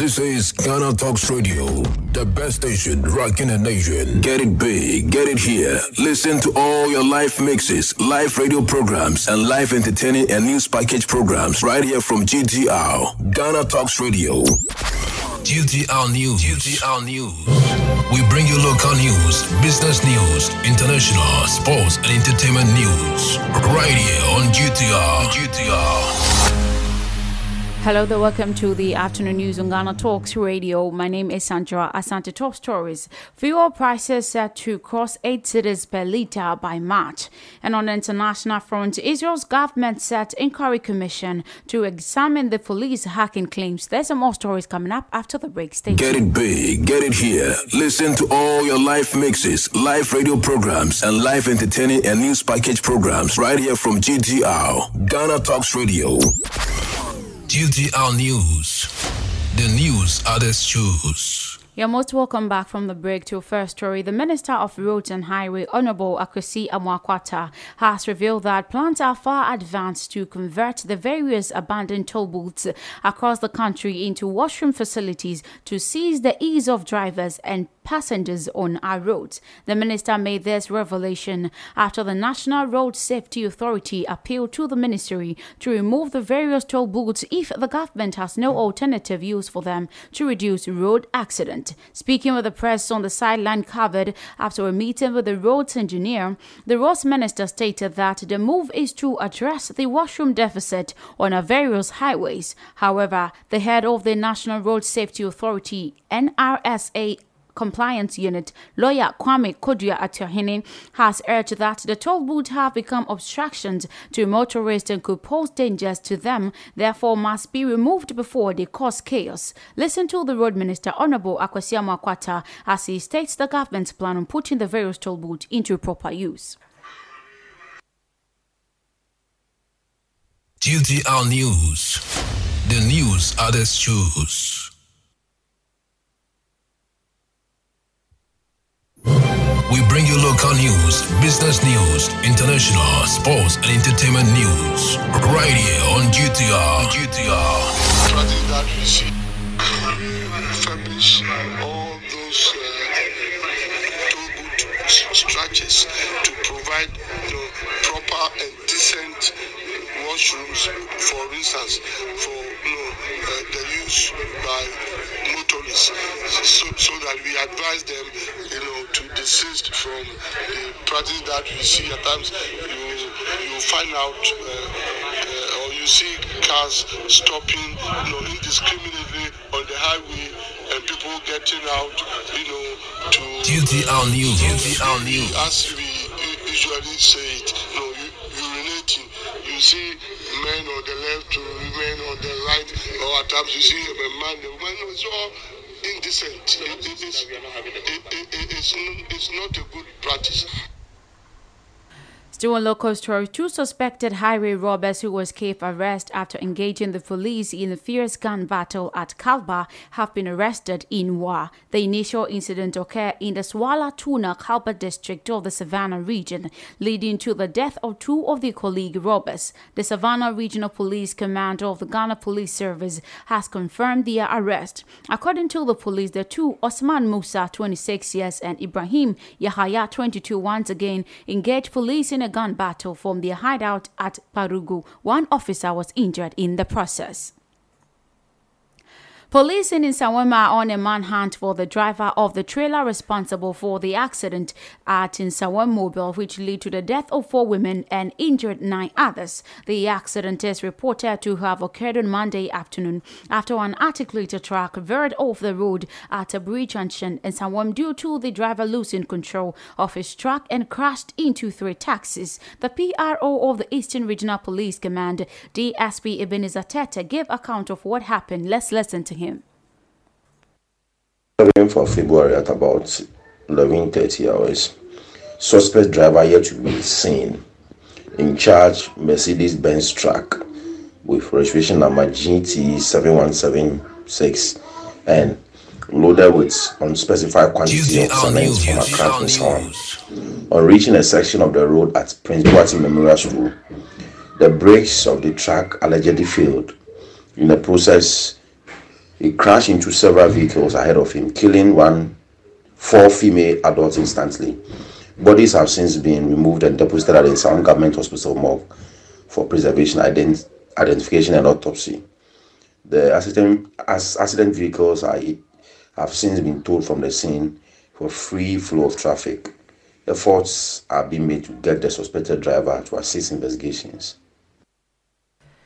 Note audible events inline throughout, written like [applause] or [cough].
This is Ghana Talks Radio, the best station rocking in the nation. Get it big, get it here. Listen to all your live mixes, live radio programs, and live entertaining and news package programs right here from GTR, Ghana Talks Radio. GTR News. GTR News. We bring you local news, business news, international, sports, and entertainment news. Right here on GTR. GTR. Hello there, welcome to the afternoon news on Ghana Talks Radio. My name is Sandra Asante. Top stories. Fuel prices set to cross 8 cedis per litre by March. And on the international front, Israel's government set inquiry commission to examine the police hacking claims. There's some more stories coming up after the break. Stay Get it big, get it here. Listen to all your live mixes, live radio programs, and live entertaining and news package programs right here from GTR, Ghana Talks Radio. GTR News. The news others choose. You're most welcome back from the break to a first story. The Minister of Roads and Highway, Honorable Akwasi Amoako-Attah, has revealed that plans are far advanced to convert the various abandoned toll booths across the country into washroom facilities to seize the ease of drivers and passengers on our roads. The minister made this revelation after the National Road Safety Authority appealed to the ministry to remove the various toll booths if the government has no alternative use for them to reduce road Speaking with the press on the sideline covered after a meeting with the roads engineer, the roads minister stated that the move is to address the washroom deficit on our various highways. However, the head of the National Road Safety Authority, NRSA, Compliance Unit, lawyer Kwame Kodua Atuahene, has urged that the toll booths have become obstructions to motorists and could pose dangers to them, therefore must be removed before they cause chaos. Listen to the Road Minister, Honorable Akwasi Amoako-Attah, as he states the government's plan on putting the various toll booths into proper use. GTR News. The news others choose. We bring you local news, business news, international, sports, and entertainment news. Right here on GTR. GTR. see all those uh, booth to provide know, proper and decent washrooms, for instance, for you know, uh, the use by motorists, so, so that we advise them, you know, to desist from the practice that we see at times. You you find out. Uh, uh, or you see cars stopping you know, indiscriminately on the highway and people getting out, you know, to GTR News. GTR News. as we usually say it, you know. You see men on the left, to women on the right, or at times you see a man, a woman. It's all indecent. It, it, it's, it, it, it, it's, it's not a good practice. On local story, two suspected highway robbers who escaped arrest after engaging the police in a fierce gun battle at Kalba have been arrested in Wa. The initial incident occurred in the Sawla Tuna Kalba district of the Savannah region, leading to the death of two of the colleague robbers. The Savannah Regional Police Command of the Ghana Police Service has confirmed their arrest. According to the police, the two, Osman Musa, 26 years, and Ibrahim Yahaya, 22, once again engaged police in a gun battle from their hideout at Parugu. One officer was injured in the process. Police in Nsawama are on a manhunt for the driver of the trailer responsible for the accident at Nsawam Mobile, which led to the death of four women and injured nine others. The accident is reported to have occurred on Monday afternoon after an articulated truck veered off the road at a bridge junction in Nsawam due to the driver losing control of his truck and crashed into three taxis. The PRO of the Eastern Regional Police Command, DSP Ebenezer Tete, gave account of what happened. Let's listen to. 7th of February at about 11:30 hours. Suspect driver yet to be seen. In charge, Mercedes-Benz truck with registration number GT7176 and loaded with unspecified quantity of GTR cement News. from Accra to GTR On reaching a section of the road at Prince Duarte Memorial School, the brakes of the truck allegedly failed. In the process, He crashed into several vehicles ahead of him, killing one, four female adults instantly. Bodies have since been removed and deposited at the Sound Government Hospital morgue for preservation, ident- identification, and autopsy. The accident, as accident vehicles are, have since been towed from the scene for free flow of traffic. Efforts are being made to get the suspected driver to assist investigations.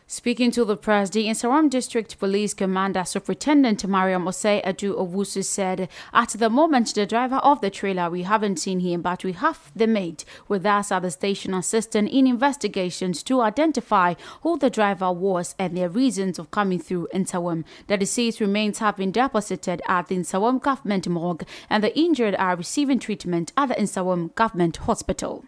Speaking to the press, the Nsawam District Police Commander Superintendent Mariam Osei Adu Owusu said, At the moment, the driver of the trailer, we haven't seen him, but we have the mate with us at the station assisting in investigations to identify who the driver was and their reasons of coming through Nsawam. The deceased remains have been deposited at the Nsawam Government Morgue and the injured are receiving treatment at the Nsawam Government Hospital.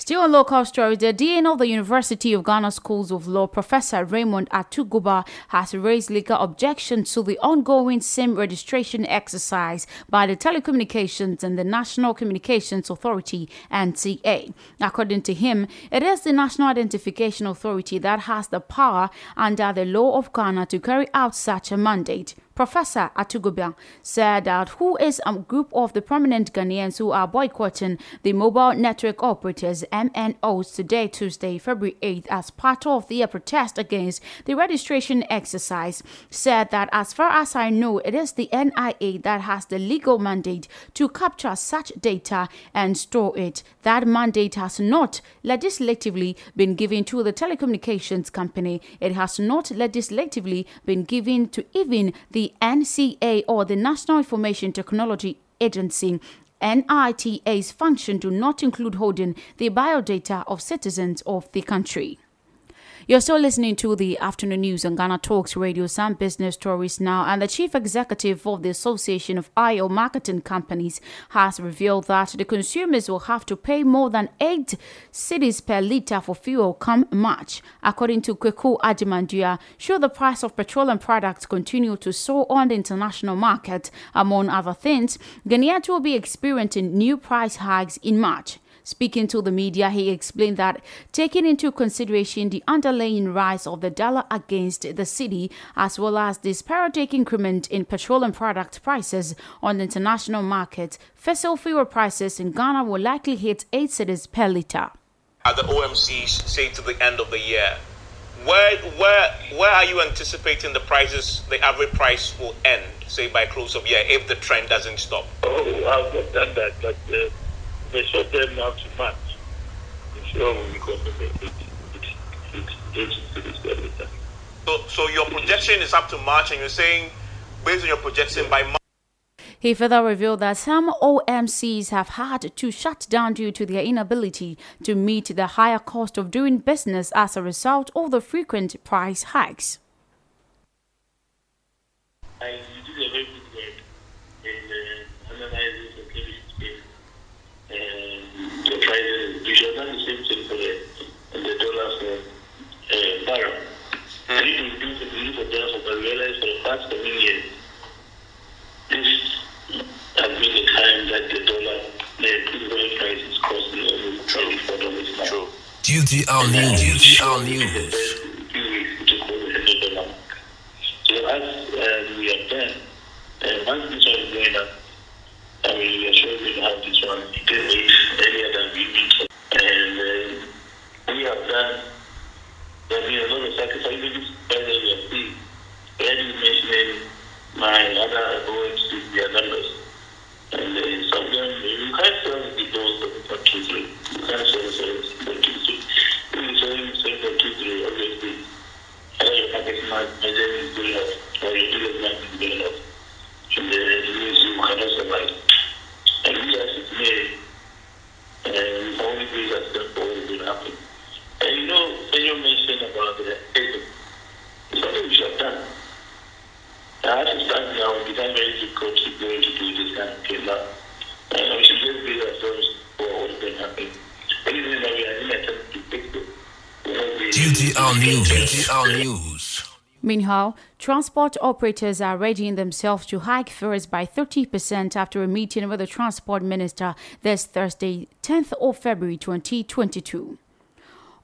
Still on local stories, the Dean of the University of Ghana Schools of Law, Professor Raymond Atuguba, has raised legal objections to the ongoing SIM registration exercise by the Telecommunications and the National Communications Authority, NCA. According to him, it is the National Identification Authority that has the power under the law of Ghana to carry out such a mandate. Professor Atuguba said that who is a group of the prominent Ghanaians who are boycotting the mobile network operators MNOs today, Tuesday, February 8th, as part of their protest against the registration exercise, said that as far as I know, it is the NIA that has the legal mandate to capture such data and store it. That mandate has not legislatively been given to the telecommunications company. It has not legislatively been given to even the NCA or the National Information Technology Agency NITA's function do not include holding the biodata of citizens of the country. You're still listening to the afternoon news on Ghana Talks Radio, some business stories now. And the chief executive of the Association of Oil Marketing Companies has revealed that the consumers will have to pay more than 8 cedis per litre for fuel come March. According to Kweku Agyemang-Duah, should the price of petroleum products continue to soar on the international market, among other things, Ghanaians will be experiencing new price hikes in March. Speaking to the media, he explained that taking into consideration the underlying rise of the dollar against the cedi, as well as the sporadic increment in petroleum product prices on the international market, fossil fuel prices in Ghana will likely hit 8 cedis per litre. At the OMCs, say to the end of the year, where where where are you anticipating the prices, the average price will end, say by close of year, if the trend doesn't stop? Oh, I've not done that, but. Uh they shut them now to March. I'm sure we will compensate it. So, so your projection is up to March, and you're saying, based on your projection, by March. He further revealed that some OMCs have had to shut down due to their inability to meet the higher cost of doing business as a result of the frequent price hikes. I did a very good work in uh, analyzing the prices. We should have done the same thing for the, the dollars for uh, barrel. Mm. We need to do the use of dollars, but realize for the past coming years, this has been the time that the dollar, the crude price is costing almost twenty-four dollars now. True. Duty on news. Duty on news. So as uh, we have done, uh, once this one is going up, I mean, we are sure we have this one earlier than we meet. And uh, we have done, there have been a lot of sacrifices the we Already mentioning my other OMC, their numbers. And uh, some of them, you can't tell the people for children. You can't selling service for children, obviously. Either your package manager is up, or your dealer's is up. And it means you cannot survive. And we as it and we only be that step forward will happen. And you know, when you mentioned about the ethic, it's something we should have done. I understand now it become very difficult to go into do this kind of thing now. And we should just build ourselves for what's going to happen. Anything that we are in attempt to fix it. Duty on news. Duty on news. Meanwhile, transport operators are readying themselves to hike fares by 30% after a meeting with the transport minister this Thursday, 10th of February 2022.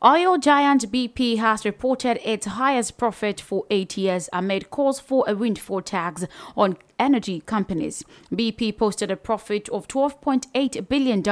Oil giant BP has reported its highest profit for eight years amid calls for a windfall tax on energy companies. BP posted a profit of $12.8 billion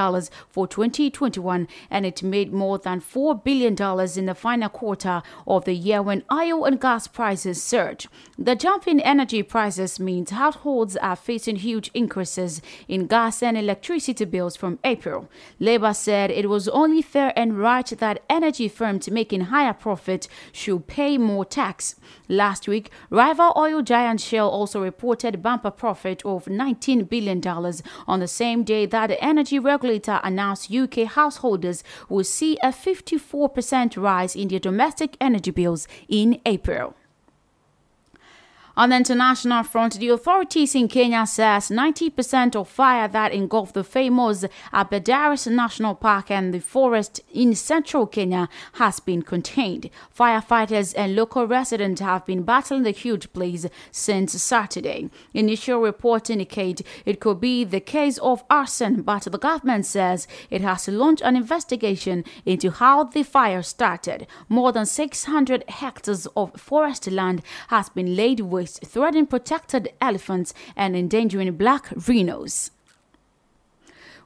for 2021 and it made more than $4 billion in the final quarter of the year when oil and gas prices surged. The jump in energy prices means households are facing huge increases in gas and electricity bills from April. Labour said it was only fair and right that energy firms making higher profit should pay more tax. Last week, rival oil giant Shell also reported bumper profit of $19 billion on the same day that the energy regulator announced UK householders will see a 54% rise in their domestic energy bills in April. On the international front, the authorities in Kenya says 90% of fire that engulfed the famous Aberdares National Park and the forest in central Kenya has been contained. Firefighters and local residents have been battling the huge blaze since Saturday. Initial reports indicate it could be the case of arson, but the government says it has launched an investigation into how the fire started. More than 600 hectares of forest land has been laid waste threatening protected elephants and endangering black rhinos.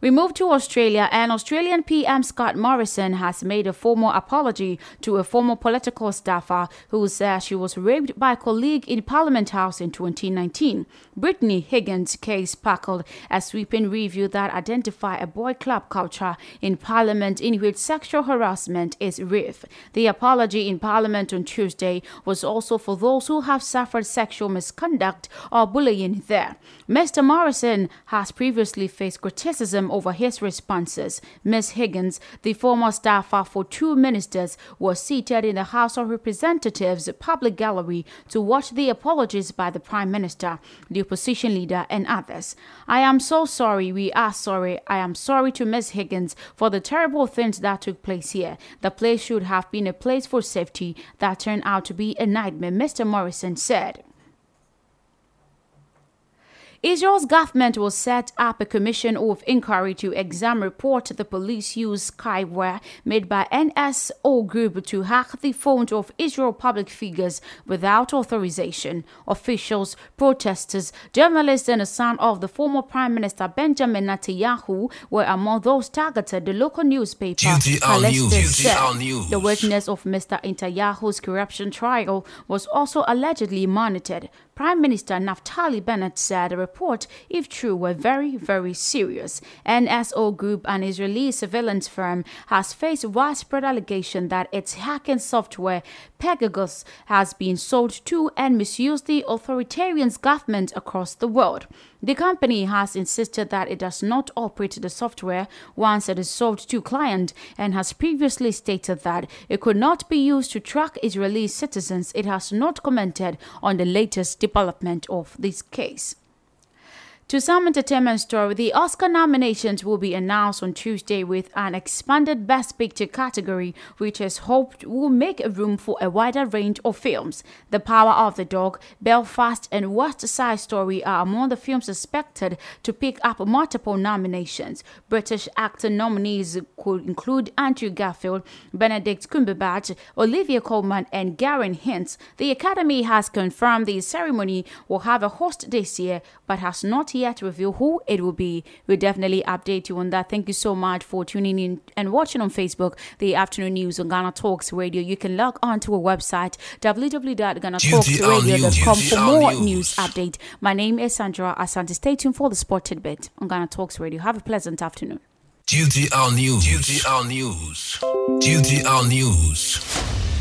We move to Australia, and Australian PM Scott Morrison has made a formal apology to a former political staffer who says she was raped by a colleague in Parliament House in 2019. Brittany Higgins' case sparkled a sweeping review that identified a boy club culture in Parliament in which sexual harassment is rife. The apology in Parliament on Tuesday was also for those who have suffered sexual misconduct or bullying there. Mr. Morrison has previously faced criticism over his responses. Ms. Higgins, the former staffer for two ministers, was seated in the House of Representatives public gallery to watch the apologies by the Prime Minister, the opposition leader, and others. I am so sorry. We are sorry. I am sorry to Ms. Higgins for the terrible things that took place here. The place should have been a place for safety that turned out to be a nightmare, Mr. Morrison said. Israel's government will set up a commission of inquiry to examine report the police used spyware made by NSO Group to hack the phones of Israel public figures without authorization. Officials, protesters, journalists, and a son of the former Prime Minister Benjamin Netanyahu were among those targeted. The local newspaper said the witness of Mr. Netanyahu's corruption trial was also allegedly monitored. Prime Minister Naftali Bennett said the report, if true, were very, very serious. NSO Group, an Israeli surveillance firm, has faced widespread allegation that its hacking software Pegasus has been sold to and misused the authoritarian government across the world. The company has insisted that it does not operate the software once it is sold to a client and has previously stated that it could not be used to track Israeli citizens. It has not commented on the latest development of this case. To some entertainment story, the Oscar nominations will be announced on Tuesday with an expanded Best Picture category, which is hoped will make room for a wider range of films. The Power of the Dog, Belfast, and West Side Story are among the films expected to pick up multiple nominations. British actor nominees could include Andrew Garfield, Benedict Cumberbatch, Olivia Colman, and Gareth Hintz. The Academy has confirmed the ceremony will have a host this year, but has not yet reveal who it will be. We'll definitely update you on that. Thank you so much for tuning in and watching on Facebook, the afternoon news on Ghana Talks Radio. You can log on to our website, www.ghanatalksradio.com for more News. news update. My name is Sandra Asante. Stay tuned for the sport tidbit on Ghana Talks Radio. Have a pleasant afternoon. GTR News. GTR News. GTR News.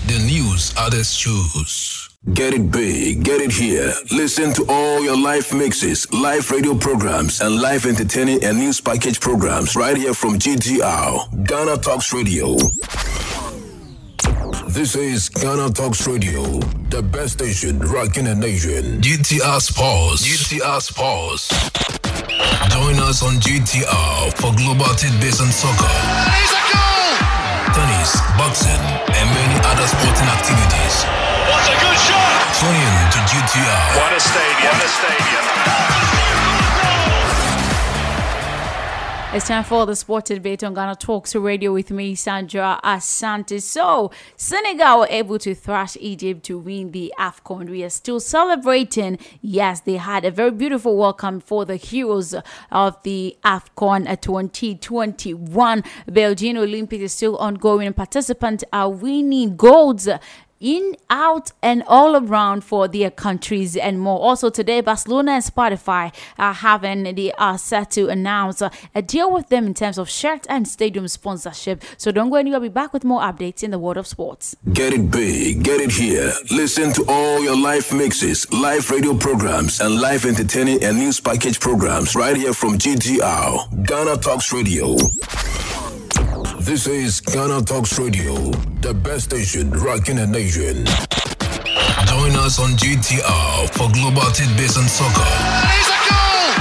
The news others choose. Get it big, get it here. Listen to all your live mixes, live radio programs, and live entertaining and news package programs right here from GTR, Ghana Talks Radio. This is Ghana Talks Radio, the best station rocking the nation. GTR Sports. GTR Sports. Join us on GTR for global tidbits and soccer. Tennis, boxing, and many other sporting activities. What a shot! Tune in to GTR. What a stadium! What a stadium! It's time for the sport debate on Ghana Talks Radio with me, Sandra Asante. So, Senegal were able to thrash Egypt to win the AFCON. We are still celebrating. Yes, they had a very beautiful welcome for the heroes of the AFCON 2021. Beijing Olympics is still ongoing. Participants are winning golds in, out, and all around for their countries and more. Also, today, Barcelona and Spotify uh, are having, they are set to announce a deal with them in terms of shirt and stadium sponsorship. So don't go anywhere. I'll be back with more updates in the world of sports. Get it big, get it here. Listen to all your live mixes, live radio programs, and live entertaining and news package programs right here from GTR, Ghana Talks Radio. This is Ghana Talks Radio, the best station rocking the nation. Join us on GTR for global tidbits and soccer, Here's a goal!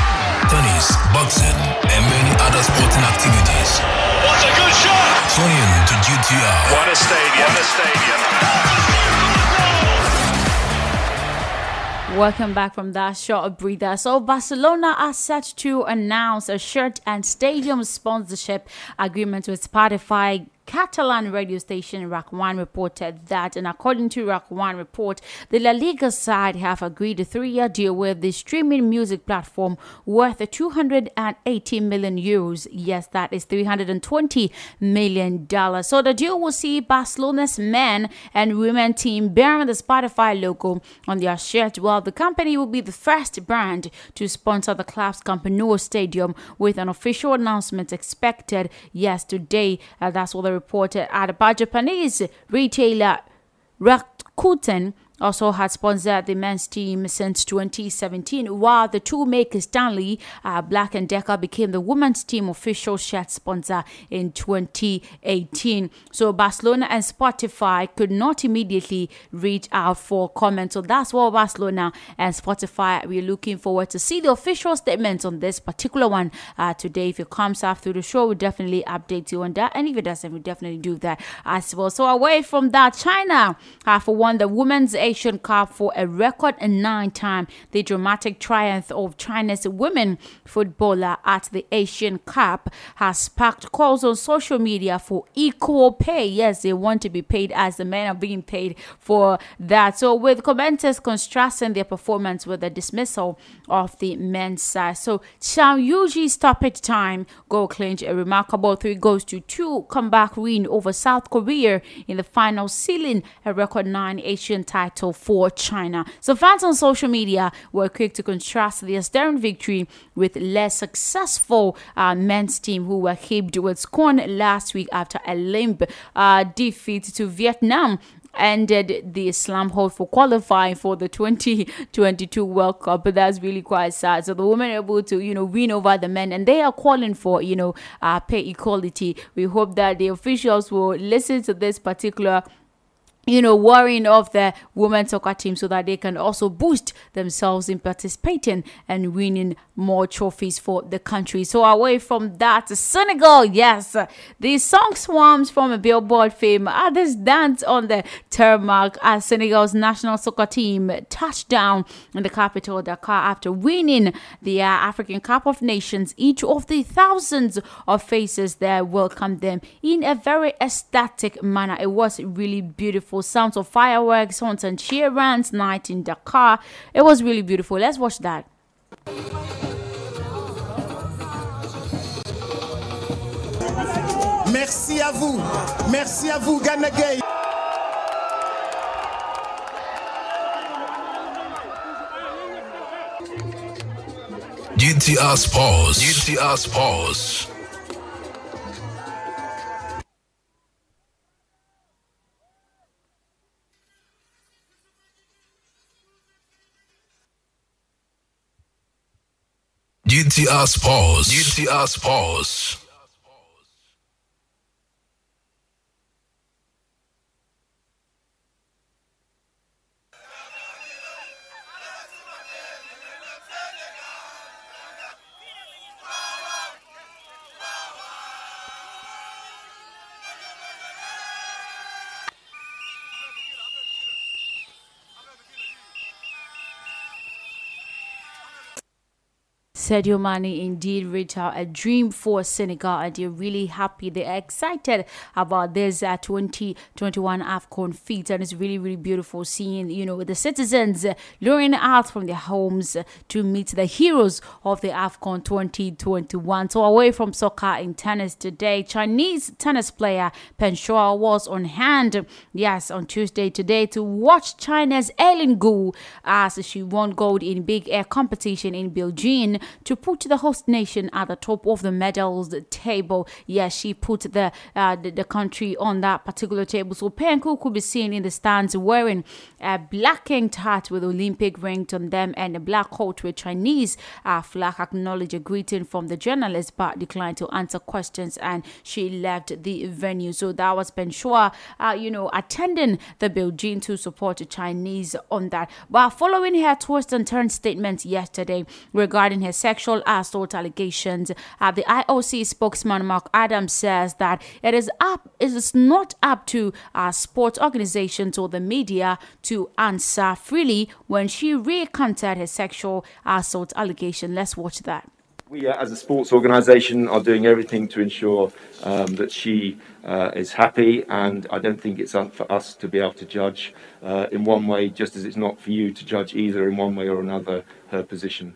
tennis, boxing, and many other sporting activities. What a good shot! Tune in to GTR. What a stadium! What a stadium! Welcome back from that short breather. So, Barcelona are set to announce a shirt and stadium sponsorship agreement with Spotify. Catalan radio station RAC 1 reported that, and according to RAC 1 report, the La Liga side have agreed a three-year deal with the streaming music platform worth 280 million euros. Yes, that is 320 million dollars. So the deal will see Barcelona's men and women team bearing the Spotify logo on their shirt, while the company will be the first brand to sponsor the club's Camp Nou stadium with an official announcement expected yes today. Uh, that's what the reported Japanese retailer Rakuten also had sponsored the men's team since 2017, while the tool maker Stanley uh, Black and Decker became the women's team official shirt sponsor in 2018. So Barcelona and Spotify could not immediately reach out for comment. So that's what Barcelona and Spotify we're looking forward to see the official statements on this particular one uh, today. If it comes after the show, we'll definitely update you on that, and if it doesn't, we'll definitely do that as well. So away from that, China have won the women's Asian Cup for a record nine time. The dramatic triumph of China's women footballer at the Asian Cup has sparked calls on social media for equal pay. Yes, they want to be paid as the men are being paid for that. So, with commenters contrasting their performance with the dismissal of the men's side. So, Xiao Yuyi's stoppage time goal clinched a remarkable three goals to two comeback win over South Korea in the final, sealing a record nine Asian title for China. So, fans on social media were quick to contrast the staring victory with less successful uh, men's team who were heaped with scorn last week after a limp uh, defeat to Vietnam ended the Islam hold for qualifying for the 2022 World Cup. But that's really quite sad. So the women are able to, you know, win over the men and they are calling for, you know, uh, pay equality. We hope that the officials will listen to this particular you know, worrying of the women's soccer team so that they can also boost themselves in participating and winning more trophies for the country. So away from that, Senegal, yes, the song swarms from a billboard fame. Others dance on the tarmac as Senegal's national soccer team touched down in the capital Dakar after winning the uh, African Cup of Nations. Each of the thousands of faces there welcomed them in a very ecstatic manner. It was really beautiful sounds of fireworks, horns, and cheer-ins, night in Dakar. It was really beautiful. Let's watch that. Merci à vous. Merci à vous, Ghana Gay. GTR Sports. GTR Sports. GTR Sports. GTR Sports. Sadio Mane indeed reached out a dream for Senegal and they're really happy. They're excited about this uh, 2021 AFCON feat and it's really, really beautiful seeing, you know, the citizens uh, luring out from their homes to meet the heroes of the AFCON 2021. So away from soccer in tennis today, Chinese tennis player Peng Shuai was on hand, yes, on Tuesday today to watch China's Eileen Gu as she won gold in big air competition in Beijing to put the host nation at the top of the medals table. Yes, she put the, uh, the, the country on that particular table. So Peng Gu could be seen in the stands wearing a black inked hat with Olympic ring on them and a black coat with Chinese uh, flag. Acknowledged a greeting from the journalist, but declined to answer questions, and she left the venue. So that was Peng Shuai, uh, you know, attending the Beijing to support the Chinese on that. But following her twist and turn statements yesterday regarding her sexual assault allegations, uh, the IOC spokesman Mark Adams says that it is up, it is not up to uh, sports organizations or the media to answer freely when she recanted her sexual assault allegation. Let's watch that. We, uh, as a sports organisation, are doing everything to ensure um, that she uh, is happy, and I don't think it's up for us to be able to judge uh, in one way, just as it's not for you to judge either in one way or another her position.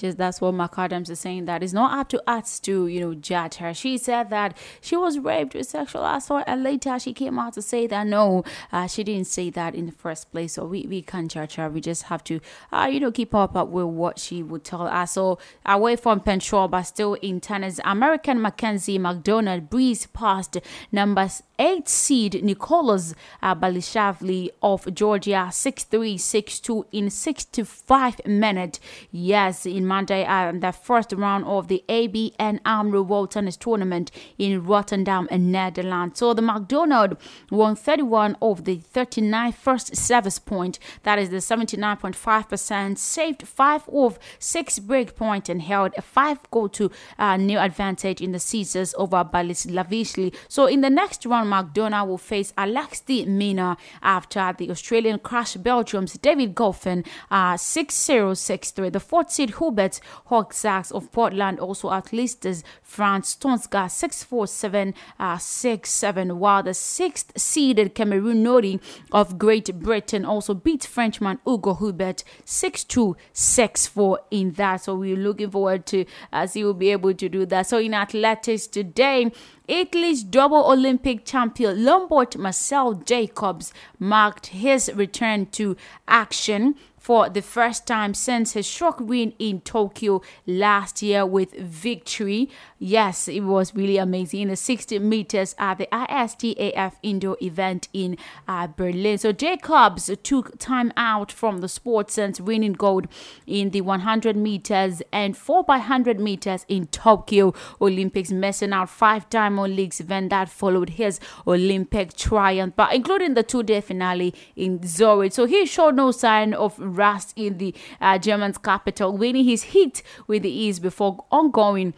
That's what Mark Adams is saying. That it's not up to us to, you know, judge her. She said that she was raped with sexual assault, and later she came out to say that no, uh, she didn't say that in the first place. So we, we can't judge her. We just have to, uh, you know, keep up, with what she would tell us. So away from Peng but still in tennis, American Mackenzie McDonald breezed past number eight seed Nicholas uh, Basilashvili of Georgia 6-3, 6-2 in 65 minutes. Yes, in Monday uh, the first round of the ABN AMRO World Tennis Tournament in Rotterdam, Netherlands. So the McDonald won 31 of the 39 first service point. That is the 79.5%. Saved five of six break point and held a five goal to uh, new advantage in the scissors over Basilashvili. So in the next round, McDonald will face Alex Alexei Mina after the Australian crashed Belgium's David Goffin uh, 6-0, 6-3. The fourth seed Hubert Hurkacz of Poland also outlisted Franz Tonsgaard 6-4, 7-6-7, while the sixth seeded Cameron Norrie of Great Britain also beat Frenchman Hugo Hubert 6-2, 6-4 in that. So we're looking forward to as he will be able to do that. So in athletics today, Italy's double Olympic champion Lamont Marcell Jacobs marked his return to action for the first time since his shock win in Tokyo last year with victory. Yes, it was really amazing in the 60 meters at the ISTAF indoor event in uh, Berlin. So Jacobs took time out from the sport since winning gold in the 100 meters and 4 by 100 meters in Tokyo Olympics, missing out five Diamond Leagues event that followed his Olympic triumph, but including the two-day finale in Zurich. So he showed no sign of rust in the uh, German's capital, winning his heat with the ease before ongoing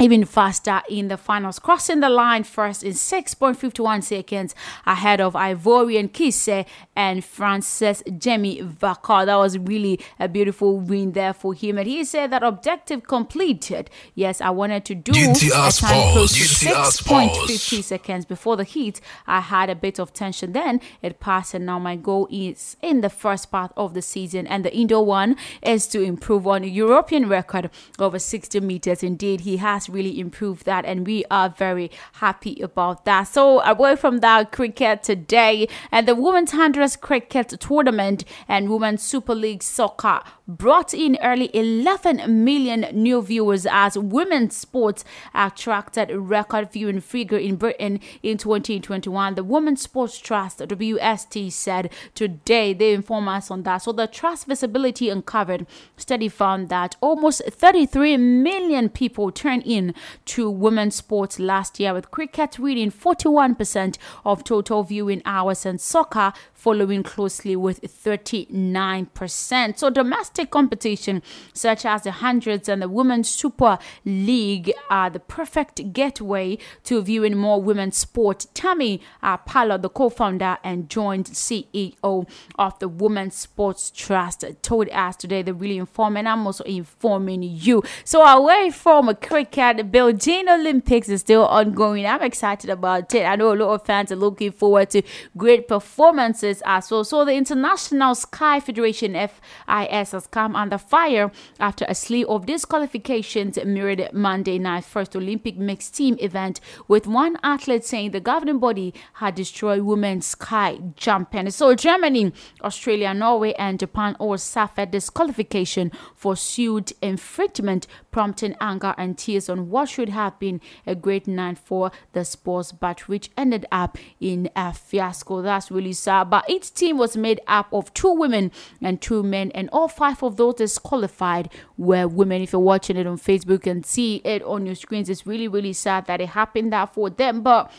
even faster in the finals, crossing the line first in 6.51 seconds ahead of Ivorian Cissé and Francis Jimmy Vicaut. That was really a beautiful win there for him. And he said that objective completed. Yes, I wanted to do a time close to 6.50 seconds before the heat. I had a bit of tension then. It passed, and now my goal is in the first part of the season. And the indoor one is to improve on a European record over 60 meters. Indeed, he has really improved that, and we are very happy about that. So, away from that, cricket today and the Women's Hundreds Cricket Tournament and Women's Super League Soccer brought in early 11 million new viewers as women's sports attracted record viewing figure in Britain in 2021. The Women's Sports Trust WST said today they inform us on that. So the Trust Visibility Uncovered study found that almost 33 million people turned in been to women's sports last year, with cricket winning 41% of total viewing hours and soccer following closely with 39%. So, domestic competition such as the hundreds and the Women's Super League are the perfect gateway to viewing more women's sport. Tammy uh, Parlour, the co founder and joint CEO of the Women's Sports Trust, told us today they're really informing. I'm also informing you. So, away from cricket, the Beijing Olympics is still ongoing. I'm excited about it. I know a lot of fans are looking forward to great performances as well. So the International Ski Federation FIS has come under fire after a slew of disqualifications mirrored Monday night first Olympic mixed team event, with one athlete saying the governing body had destroyed women's ski jumping. So Germany, Australia, Norway, and Japan all suffered disqualification for sued infringement, prompting anger and tears on what should have been a great night for the sports, but which ended up in a fiasco. That's really sad. But each team was made up of two women and two men, and all five of those disqualified were women. If you're watching it on Facebook and see it on your screens, it's really, really sad that it happened that for them. But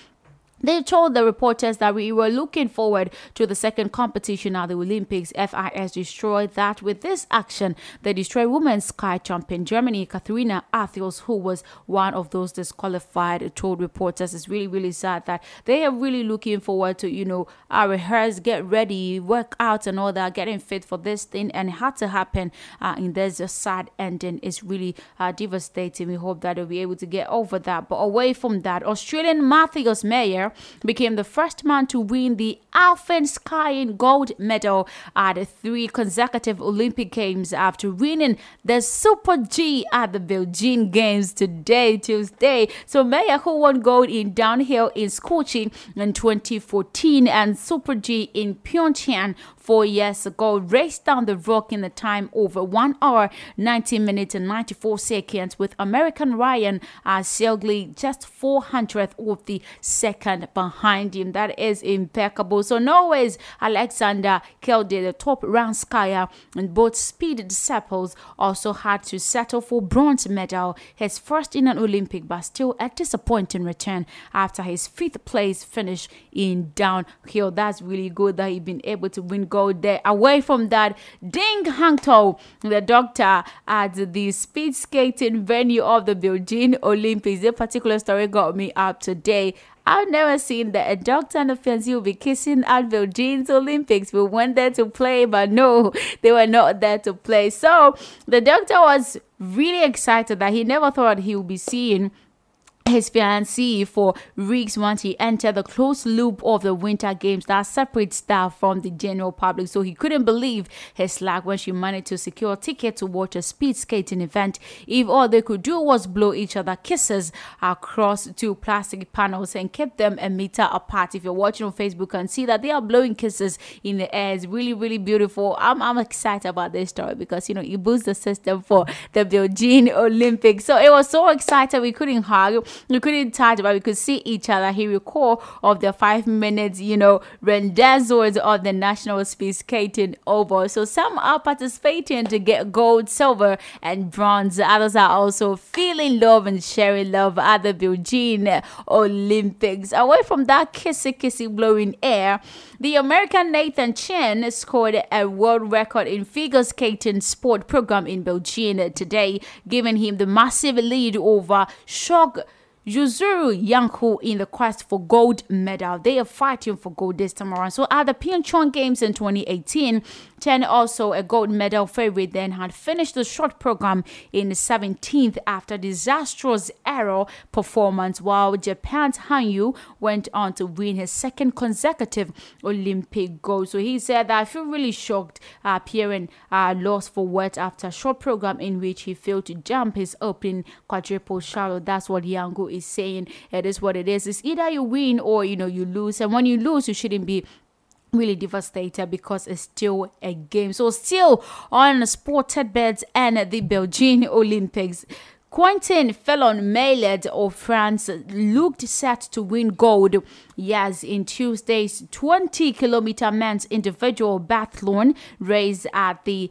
they told the reporters that we were looking forward to the second competition at the Olympics. FIS destroyed that with this action. They destroyed women's sky champion Germany, Katharina Althaus, who was one of those disqualified, told reporters. It's really, really sad that they are really looking forward to, you know, uh, rehearse, get ready, work out, and all that, getting fit for this thing. And it had to happen. Uh, and there's a sad ending. It's really uh, devastating. We hope that they'll be able to get over that. But away from that, Australian Matthias Became the first man to win the Alpine skiing gold medal at three consecutive Olympic Games after winning the Super G at the Beijing Games today, Tuesday. So Mayer, who won gold in downhill in Sochi in 2014 and Super G in Pyeongchang four years ago, raced down the rock in the time over 1 hour, 19 minutes, and 94 seconds, with American Ryan uh, just 400th of the second behind him. That is impeccable. So, Norway's Alexander Kilde, the top ranked skier, and both speed disciples also had to settle for bronze medal, his first in an Olympic, but still a disappointing return after his fifth place finish in downhill. That's really good that he's been able to win gold there. Away from that, Ding Hangto, the doctor at the speed skating venue of the Beijing Olympics. This particular story got me up today. I've never seen that a doctor and a fiancé will be kissing at Beijing's Olympics. We went there to play, but no, [laughs] they were not there to play. So the doctor was really excited that he never thought he would be seeing his fiancée for weeks once he entered the closed loop of the Winter Games that separates staff from the general public. So he couldn't believe his luck when she managed to secure a ticket to watch a speed skating event. If all they could do was blow each other kisses across two plastic panels and keep them a meter apart. If you're watching on Facebook and see that they are blowing kisses in the air, it's really, really beautiful. I'm, I'm excited about this story because you know it boosts the system for the Beijing Olympics. So it was so exciting. we couldn't hug we couldn't touch, but we could see each other. He recalled of the five minutes, you know, rendezvous of the national speed skating over. So some are participating to get gold, silver, and bronze. Others are also feeling love and sharing love at the Beijing Olympics. Away from that kissy kissy blowing air, the American Nathan Chen scored a world record in figure skating sport program in Beijing today, giving him the massive lead over Shog. Yuzuru Hanyu in the quest for gold medal. They are fighting for gold this time around. So at the Pyeongchang Games in 2018, Chen also a gold medal favorite then had finished the short program in 17th after disastrous error performance while Japan's Hanyu went on to win his second consecutive Olympic gold. So he said that I feel really shocked uh, appearing uh, lost for words after a short program in which he failed to jump his opening quadruple Salchow. That's what Hanyu is saying. It is what it is. It's either you win or you know you lose. And when you lose, you shouldn't be really devastated because it's still a game. So still on sported beds and the Beijing Olympics. Quentin Fillon-Maillet of France looked set to win gold. Yes, in Tuesday's 20 kilometer men's individual biathlon race at the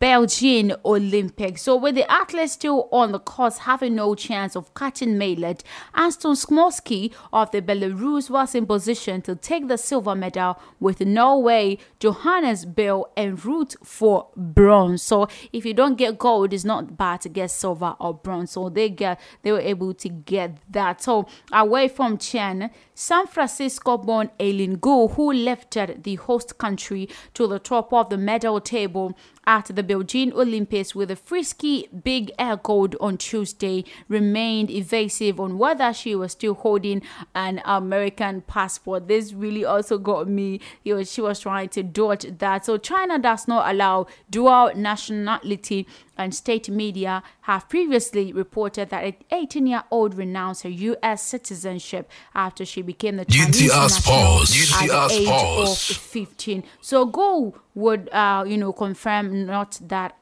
Beijing Olympics. So with the athletes still on the course having no chance of catching Maillet, Anton Smolsky of the Belarus was in position to take the silver medal with Norway, Johannes Bell and route for bronze. So if you don't get gold, it's not bad to get silver or bronze. So they get they were able to get that. So away from Chen, San Francisco-born Eileen Gu, who lifted the host country to the top of the medal table at the Beijing Olympics with a frisky big air gold on Tuesday, remained evasive on whether she was still holding an American passport. This really also got me. You know, she was trying to dodge that. So China does not allow dual nationality and state media have previously reported that an 18 year old renounced her U.S. citizenship after she became the Chinese national at the age of 15. So Go would, uh, you know, confirm not that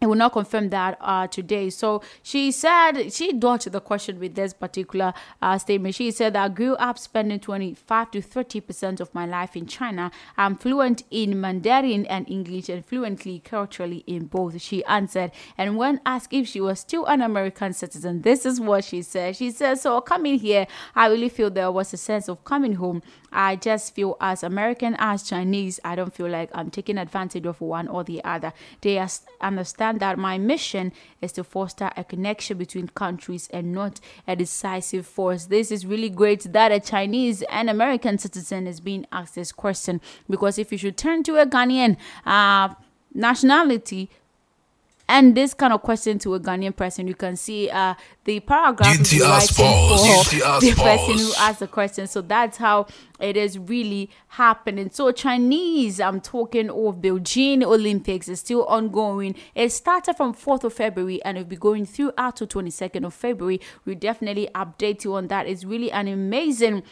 it will not confirm that uh, today. So she said she dodged the question with this particular uh, statement. She said, I grew up spending 25 to 30 percent of my life in China. I'm fluent in Mandarin and English and fluently culturally in both. She answered. And when asked if she was still an American citizen, this is what she said. She said, So coming here, I really feel there was a sense of coming home. I just feel as American as Chinese, I don't feel like I'm taking advantage of one or the other. They understand that my mission is to foster a connection between countries and not a decisive force. This is really great that a Chinese and American citizen is being asked this question because if you should turn to a Ghanaian uh, nationality, and this kind of question to a Ghanaian person, you can see uh, the paragraph is writing for the person who asked the question. So that's how it is really happening. So Chinese, I'm talking of Beijing Olympics is still ongoing. It started from 4th of February and it'll be going through out to 22nd of February. We definitely update you on that. It's really an amazing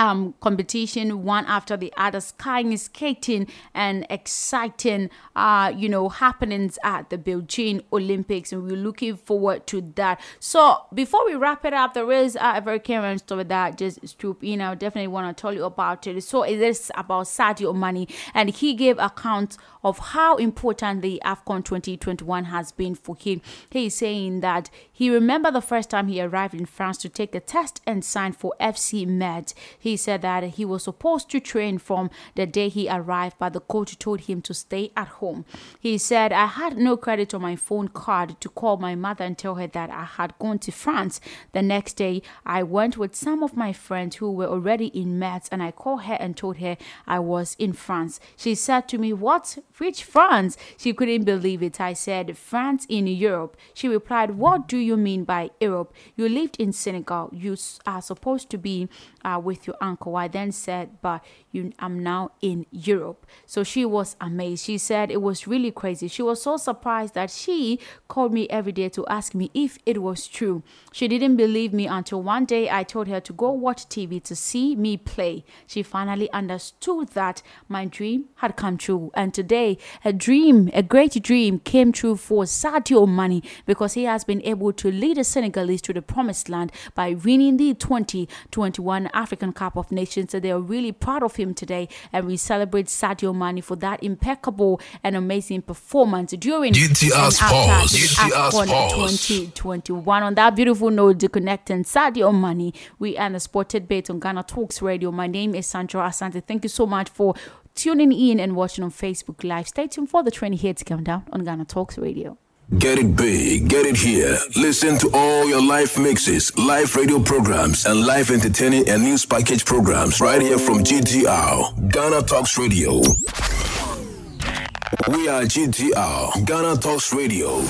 um, competition one after the other, skiing, skating, and exciting, uh, you know, happenings at the Beijing Olympics, and we're looking forward to that. So before we wrap it up, there is uh, a very current story that just trooped in. I definitely want to tell you about it. So it is about Sadio Mane, and he gave account of how important the AFCON 2021 has been for him. He's saying that he remembered the first time he arrived in France to take the test and sign for FC Metz. He said that he was supposed to train from the day he arrived, but the coach told him to stay at home. He said, I had no credit on my phone card to call my mother and tell her that I had gone to France. The next day, I went with some of my friends who were already in Metz and I called her and told her I was in France. She said to me, What? Which France? She couldn't believe it. I said, France in Europe. She replied, What do you mean by Europe? You lived in Senegal. You are supposed to be uh, with your uncle. I then said, But you, I'm now in Europe. So she was amazed. She said it was really crazy. She was so surprised that she called me every day to ask me if it was true. She didn't believe me until one day I told her to go watch TV to see me play. She finally understood that my dream had come true. And today, a dream, a great dream, came true for Sadio Mane because he has been able to lead the Senegalese to the promised land by winning the 2021 African Cup of Nations. So they are really proud of him today, and we celebrate Sadio Mane for that impeccable and amazing performance during GTR and after Sports. the GTR AFCON 2021. On that beautiful note, connecting Sadio Mane, we end the Sported Bait on Ghana Talks Radio. My name is Sandra Asante. Thank you so much for tuning in and watching on Facebook Live. Stay tuned for the 20 hits countdown on Ghana Talks Radio. Get it big, get it here. Listen to all your live mixes, live radio programs, and live entertaining and news package programs right here from GTR, Ghana Talks Radio. We are GTR, Ghana Talks Radio.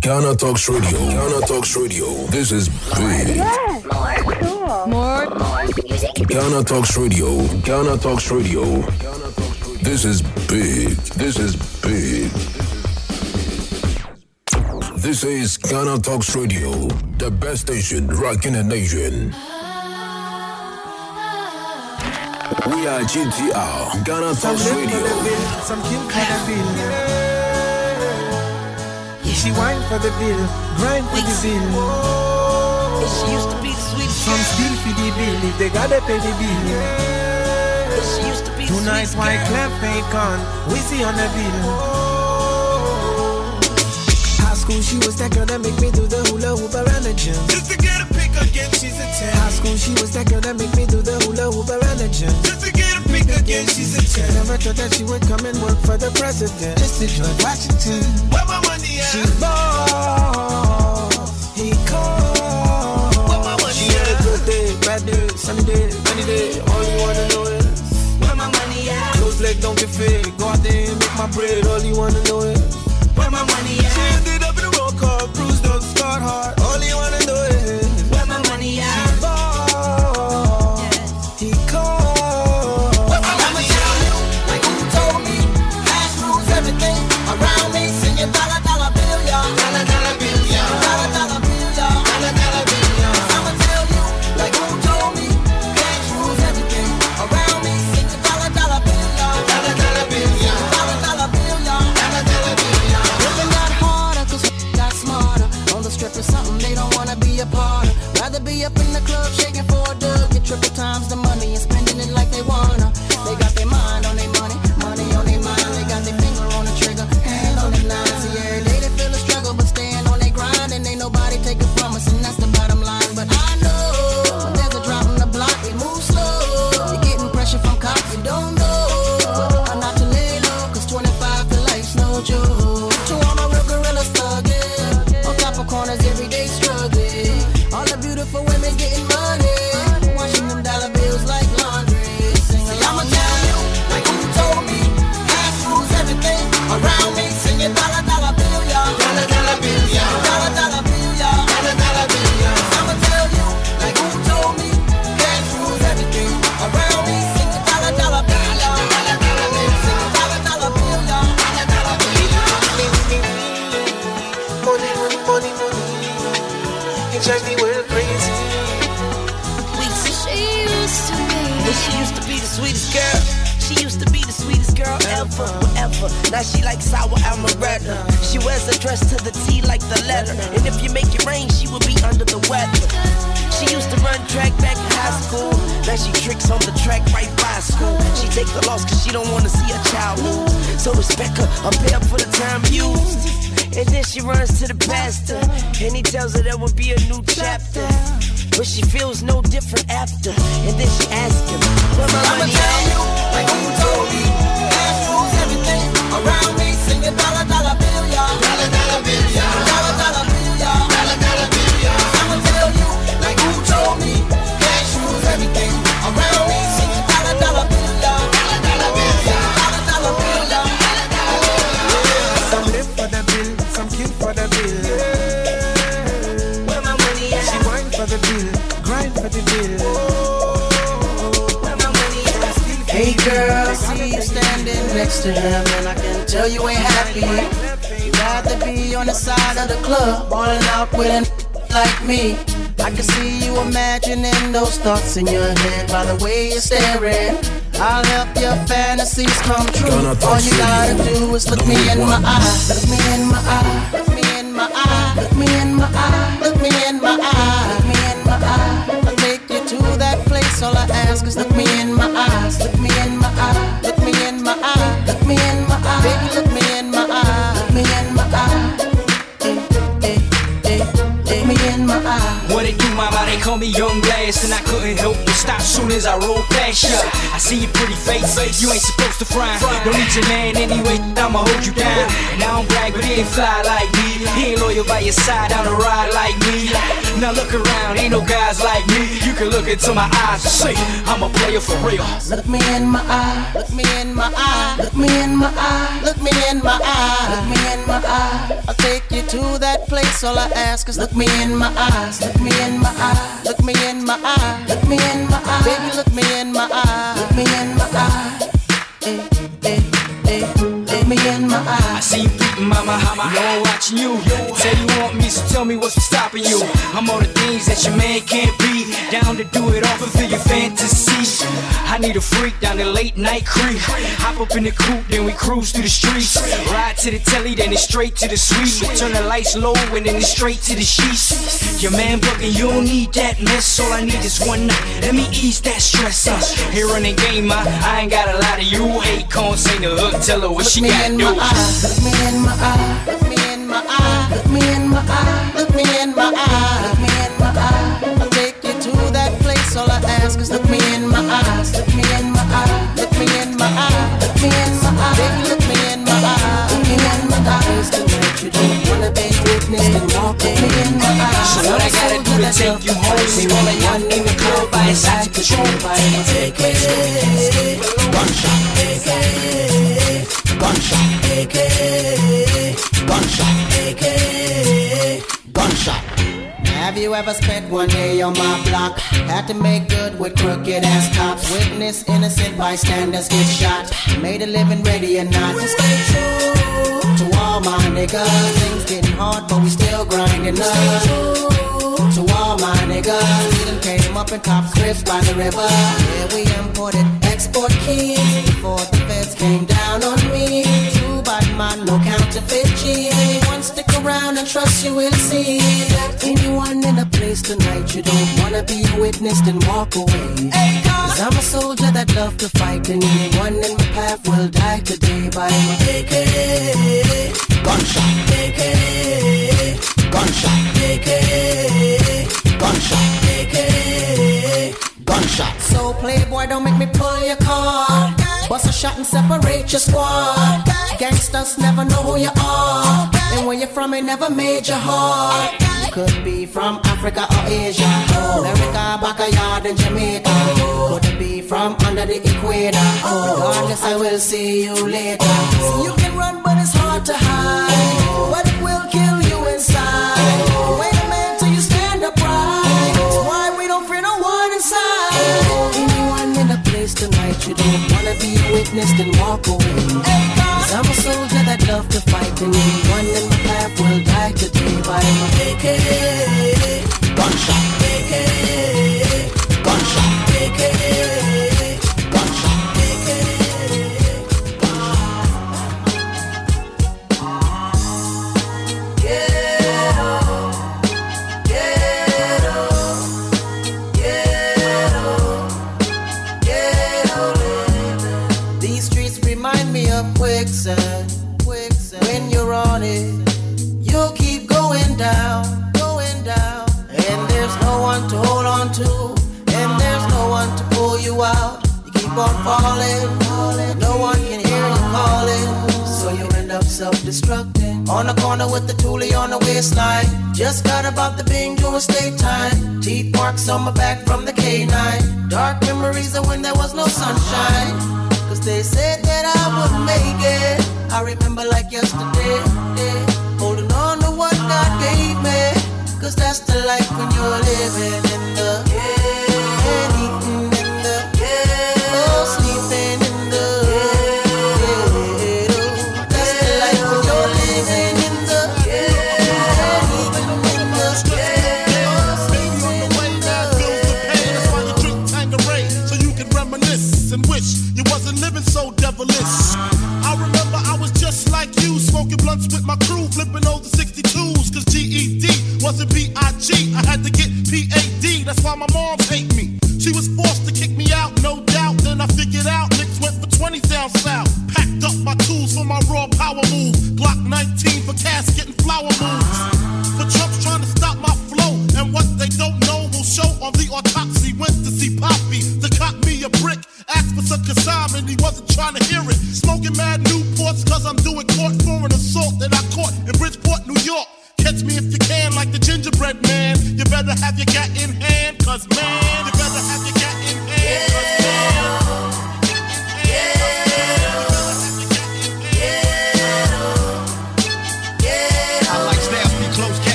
Ghana Talks Radio, Ghana Talks Radio. This is big. More Ghana Talks Radio, Ghana Talks Radio. This is big. This is big. This is Ghana Talks Radio, the best station rocking the nation. We are GTR, Ghana Talks live for the Radio. bill, some kill for the bill. She whine for the bill, grind for the bill. She used to be the sweet Some steal for the bill if they gotta pay the bill. Tonight, white clef bacon. We see on the bill. High school, she was that girl that make me do the hula hoop around the gym. Just to get a pick again, she's a 10. High school, she was that girl that make me do the hula hoop around the gym. Just to get a pick again, she's a 10. Never thought that she would come and work for the president. Just to George Washington. Where my money at? She's boss. He called. Where my money she had a good day, bad day, sunny day, rainy day. All you wanna leg don't get fed. Go out there and make my bread. All you wanna know is where my money at? She ended up in a roll call, bruised up, scarred heart. Take the loss cause she don't wanna see her child lose. So respect her, I'm paid up for the time used. And then she runs to the pastor. And he tells her there will be a new chapter. But she feels no different after. And then she asks him, Where my I'ma money tell at? you, like who told me, cash rules everything around me. Sing a dollar next to him, and I can tell you ain't happy. You'd rather be on the side of the club, balling out with an like me. I can see you imagining those thoughts in your head by the way you're staring. I'll help your fantasies come true. All you gotta do is look me in my eye, look me in my eye, look me in my eye, look me in my eye, look me in my eye, look me in my eye. I'll take you to that place. All I ask is look me in my eyes, look me in my eye, look me in my eye, They call me Young Blast, and I couldn't help but stop soon as I roll past ya. I see your pretty face, you ain't supposed to frown. Don't need your man anyway, I'ma hold you down. And I don't brag, but he ain't fly like me. He ain't loyal by your side on a ride like me. Now look around, ain't no guys like me. You can look into my eyes and say, I'm a player for real. Look me in my eye, look me in my eye, look me in my eye, look me in my eye, look me in my eye. I'll take you to that place. All I ask is look me in my eyes, look me in my look me in my eye, look me in my eye, baby, look me in my eye, look me in my eye. Mama. Know I'm watching you. Say you want me, so tell me what's stopping you. I'm all the things that your man can't be. Down to do it all, fulfill your fantasy. I need a freak down the late night creep. Hop up in the coupe, then we cruise through the streets. Ride to the telly, then it's straight to the suite. Turn the lights low, and then it's straight to the sheets. Your man bugging, you don't need that mess. All I need is one night. Let me ease that stress. Uh, here on the game, I, I ain't got a lot of you. Akon, sing the hook, tell her what she me got in to my do. eye, look me in my look me in my eye, look me in my eye, look me in my eye, look me in my eye. I'll take you to that place. All I ask is look me in my eyes, look me in my eye, look me in my eye, look me in my eye, baby, look So what I gotta do to take you home? We rolling young in the club by his side control. Gunshot, AK, gunshot, AK, gunshot, AK, gunshot. Have you ever spent one day on my block? Had to make good with crooked ass cops. Witness innocent bystanders get shot. Made a living ready and not. To stay true all my niggas. Things getting hard, but we still grinding up. To all my niggas, we done came up in top scripts by the river. Yeah, we imported export keys before the feds came down on me. True bad man, no counterfeit G. Anyone stick around and trust you will see that anyone in a place tonight you don't wanna be a witness then walk away. Cause I'm a soldier that love to fight and anyone in my path will die today by my AK. Gunshot, AK. Gunshot, AK. Gunshot, AK. Gunshot. So playboy, don't make me shot and separate your squad. Gangsters never know who you are. And where you're from, it never made your heart. You could be from Africa or Asia. America, backyard in Jamaica. Could be from under the equator. Regardless, I will see you later. You can run, but it's hard to hide. But it will kill you inside. Wait a minute place you don't wanna be a witness, then walk away. Cause I'm a soldier that love to fight, and anyone in my path will die today by my AK. Gunshot, AK. Gunshot, AK. Self-destructing. On the corner with the toolie on the waistline. Just got about the Bing doing state time. Teeth marks on my back from the K9. Dark memories of when there was no sunshine. Cause they said that I wouldn't make it. I remember like yesterday, eh, holding on to what God gave me. Cause that's the life when you're living in the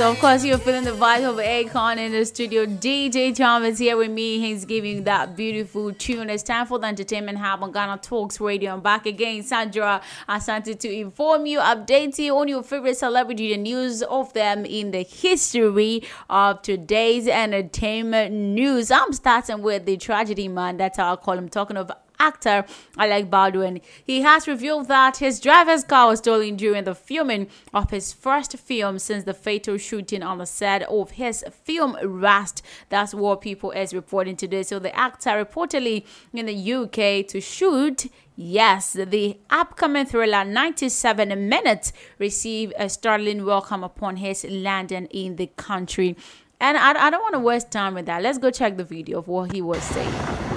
of course, you're feeling the vibe of Akon in the studio. DJ Tom is here with me. He's giving that beautiful tune. It's time for the entertainment hub on Ghana Talks Radio. I'm back again, Sandra Asante, to inform you, update you on your favorite celebrity, the news of them in the history of today's entertainment news. I'm starting with the tragedy man. That's how I call him. Talking of actor Alec Baldwin. He has revealed that his driver's car was stolen during the filming of his first film since the fatal shooting on the set of his film Rust. That's what people is reporting today. So the actor reportedly in the UK to shoot Yes, the upcoming thriller 97 Minutes received a startling welcome upon his landing in the country. And I, I don't want to waste time with that. Let's go check the video of what he was saying.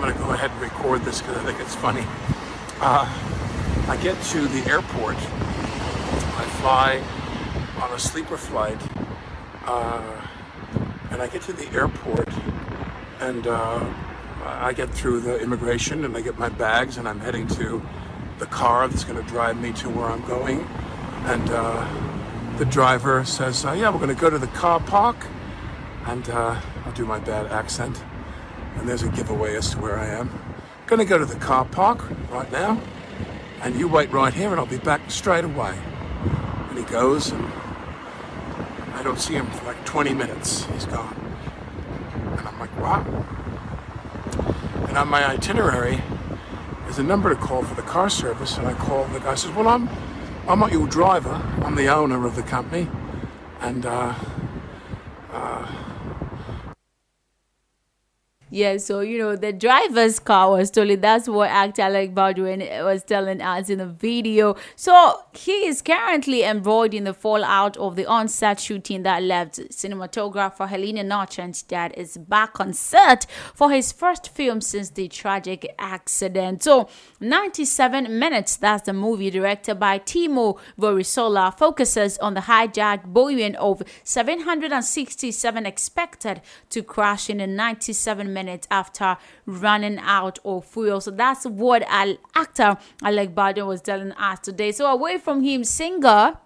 I'm going to go ahead and record this because I think it's funny. Uh, I get to the airport. I fly on a sleeper flight. Uh, and I get to the airport and uh, I get through the immigration and I get my bags and I'm heading to the car that's going to drive me to where I'm going. And uh, the driver says, uh, Yeah, we're going to go to the car park. And uh, I'll do my bad accent and there's a giveaway as to where I am. Gonna go to the car park right now, and you wait right here, and I'll be back straight away. And he goes, and I don't see him for like 20 minutes. He's gone. And I'm like, wow. And on my itinerary, there's a number to call for the car service, and I call the guy says, well, I'm, I'm not your driver. I'm the owner of the company, and uh, uh, Yeah, so you know the driver's car was stolen. That's what actor Alec Baldwin was telling us in the video. So he is currently embroiled in the fallout of the on-set shooting that left cinematographer Helena Nugent that is back on set for his first film since the tragic accident. So 97 minutes. That's the movie directed by Timo Vuorensola focuses on the hijacked Boeing of 767 expected to crash in 97 minutes after running out of fuel. So that's what Al- actor Alec Baldwin was telling us today. So away from him, singer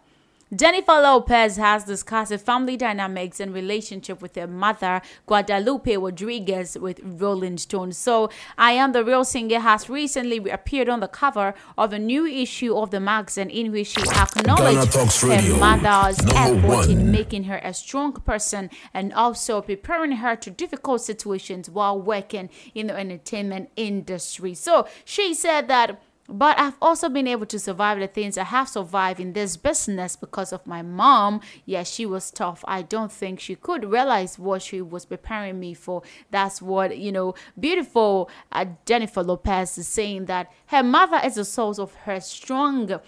Jennifer Lopez has discussed the family dynamics and relationship with her mother, Guadalupe Rodriguez, with Rolling Stone. So, I Am the Real Singer has recently appeared on the cover of a new issue of the magazine in which she acknowledged her Radio, mother's effort in making her a strong person and also preparing her to difficult situations while working in the entertainment industry. So, she said that. But I've also been able to survive the things I have survived in this business because of my mom. Yeah, she was tough. I don't think she could realize what she was preparing me for. That's what, you know, beautiful uh, Jennifer Lopez is saying that her mother is the source of her strong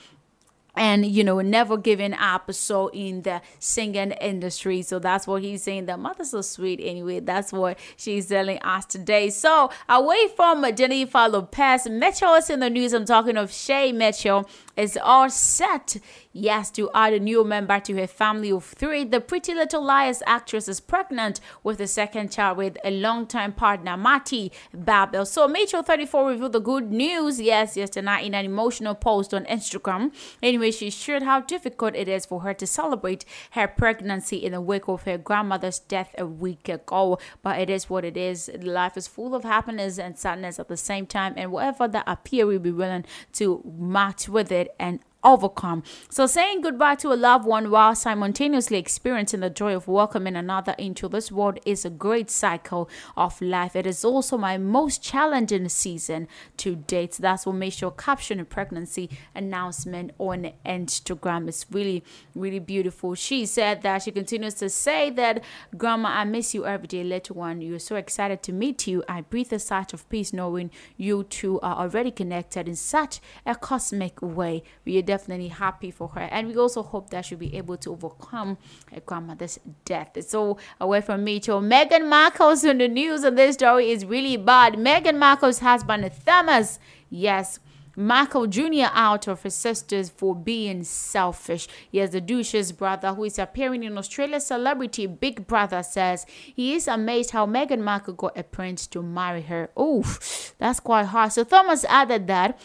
and you know never giving up so in the singing industry. So that's what he's saying. The mother's so sweet anyway. That's what she's telling us today. So away from jennifer lopez mitchell is in the news. I'm talking of shay mitchell is all set. Yes to add a new member to her family of three the pretty little liars actress is pregnant with a second child with a longtime partner Marty babel. So mitchell 34 revealed the good news. Yes yesterday in an emotional post on instagram. Anyway she shared how difficult it is for her to celebrate her pregnancy in the wake of her grandmother's death a week ago. But it is what it is. Life is full of happiness and sadness at the same time and whatever that appear we'll be willing to match with it and overcome. So, saying goodbye to a loved one while simultaneously experiencing the joy of welcoming another into this world is a great cycle of life. It is also my most challenging season to date. That's what makes your caption and pregnancy announcement on Instagram. It's really, really beautiful. She said that she continues to say that, Grandma, I miss you every day, little one. You're so excited to meet you. I breathe a sigh of peace knowing you two are already connected in such a cosmic way. We are definitely happy for her. And we also hope that she'll be able to overcome her grandmother's death. So, away from Mitchell, Meghan Markle's in the news, and this story is really bad. Meghan Markle's husband, Thomas, yes. Markle Jr. out of his sisters for being selfish. Yes, the Duchess brother, who is appearing in Australia's celebrity Big Brother, says he is amazed how Meghan Markle got a prince to marry her. Oof, that's quite hard. So Thomas added that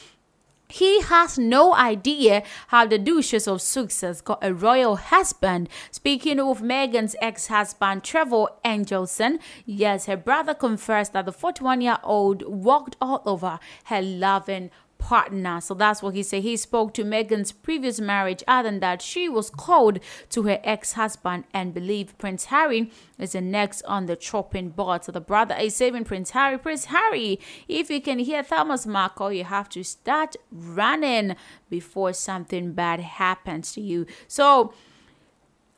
He has no idea how the Duchess of Sussex got a royal husband. Speaking of Meghan's ex husband, Trevor Engelson, yes, her brother confessed that the 41 year old walked all over her loving partner. So that's what he said. He spoke to Meghan's previous marriage, other than that, she was called to her ex husband and believed Prince Harry is the next on the chopping board. So the brother is saving Prince Harry. Prince Harry, if you can hear Thomas Markle, you have to start running before something bad happens to you. So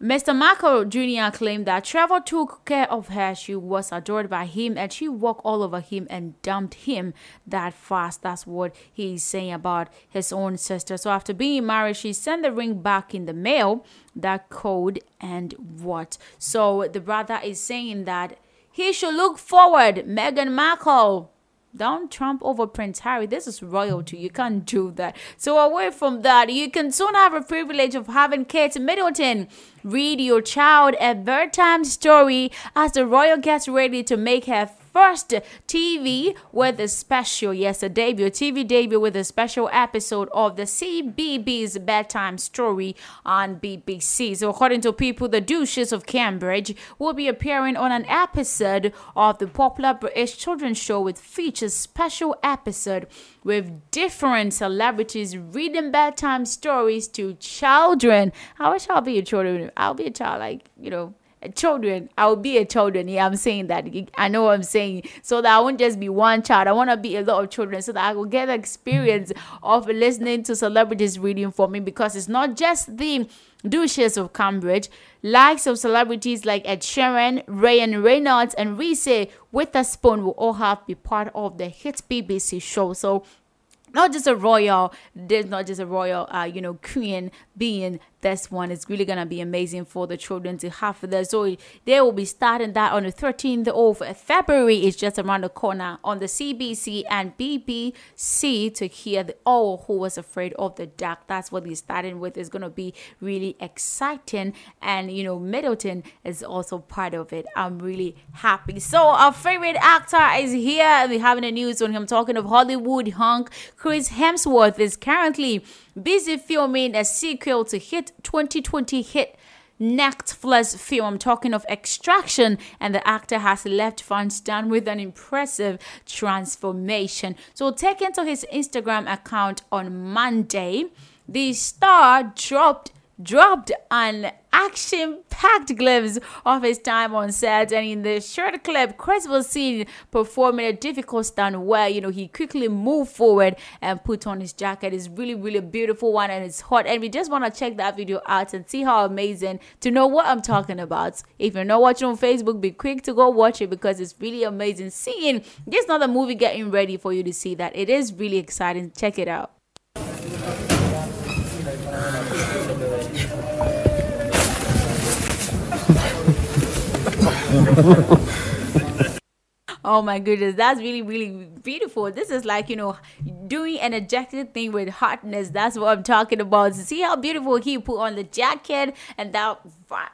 Mr. Markle Jr. claimed that Trevor took care of her. She was adored by him and she walked all over him and dumped him that fast. That's what he's saying about his own sister. So after being married, she sent the ring back in the mail, that code and what. So the brother is saying that he should look forward. Meghan Markle don't trump over Prince Harry. This is royalty. You can't do that. So away from that, you can soon have a privilege of having Kate Middleton read your child a bedtime story as the royal gets ready to make her first TV with a special, yes, a debut, TV debut with a special episode of the CBeebies bedtime story on BBC. So, according to people, the Duchess of Cambridge will be appearing on an episode of the popular British children's show with features special episode with different celebrities reading bedtime stories to children. I wish I'll be a children. I'll be a child, like, you know, children i will be a children. Yeah i'm saying that. I know i'm saying. So that i won't just be one child. I want to be a lot of children so that i will get the experience of listening to celebrities reading for me because it's not just the Duchess of Cambridge, likes of celebrities like Ed Sheeran, Ryan Reynolds, and Reese Witherspoon will all have be part of the hit BBC show. So not just a royal there's not just a royal uh you know queen being this one is really gonna be amazing for the children to have that so they will be starting that on the 13th of february. It's just around the corner on the cbc and bbc to hear the oh who was afraid of the dark. That's what they're starting with. Is gonna be really exciting. And you know middleton is also part of it. I'm really happy. So our favorite actor is here. We're having the news on him. Talking of hollywood hunk Chris Hemsworth is currently busy filming a sequel to hit 2020 hit Netflix film. Talking of Extraction, and the actor has left fans down with an impressive transformation. So, taken to his Instagram account on Monday, the star dropped dropped an action-packed glimpse of his time on set and in the short clip chris was seen performing a difficult stunt where you know he quickly moved forward and put on his jacket. It's really really beautiful one and it's hot. And we just want to check that video out and see how amazing to know what i'm talking about. If you're not watching on facebook be quick to go watch it because it's really amazing seeing this not a movie getting ready for you to see that. It is really exciting. Check it out [laughs] Oh my goodness, that's really, really beautiful. This is like, you know, doing an ejected thing with hotness. That's what I'm talking about. See how beautiful he put on the jacket and that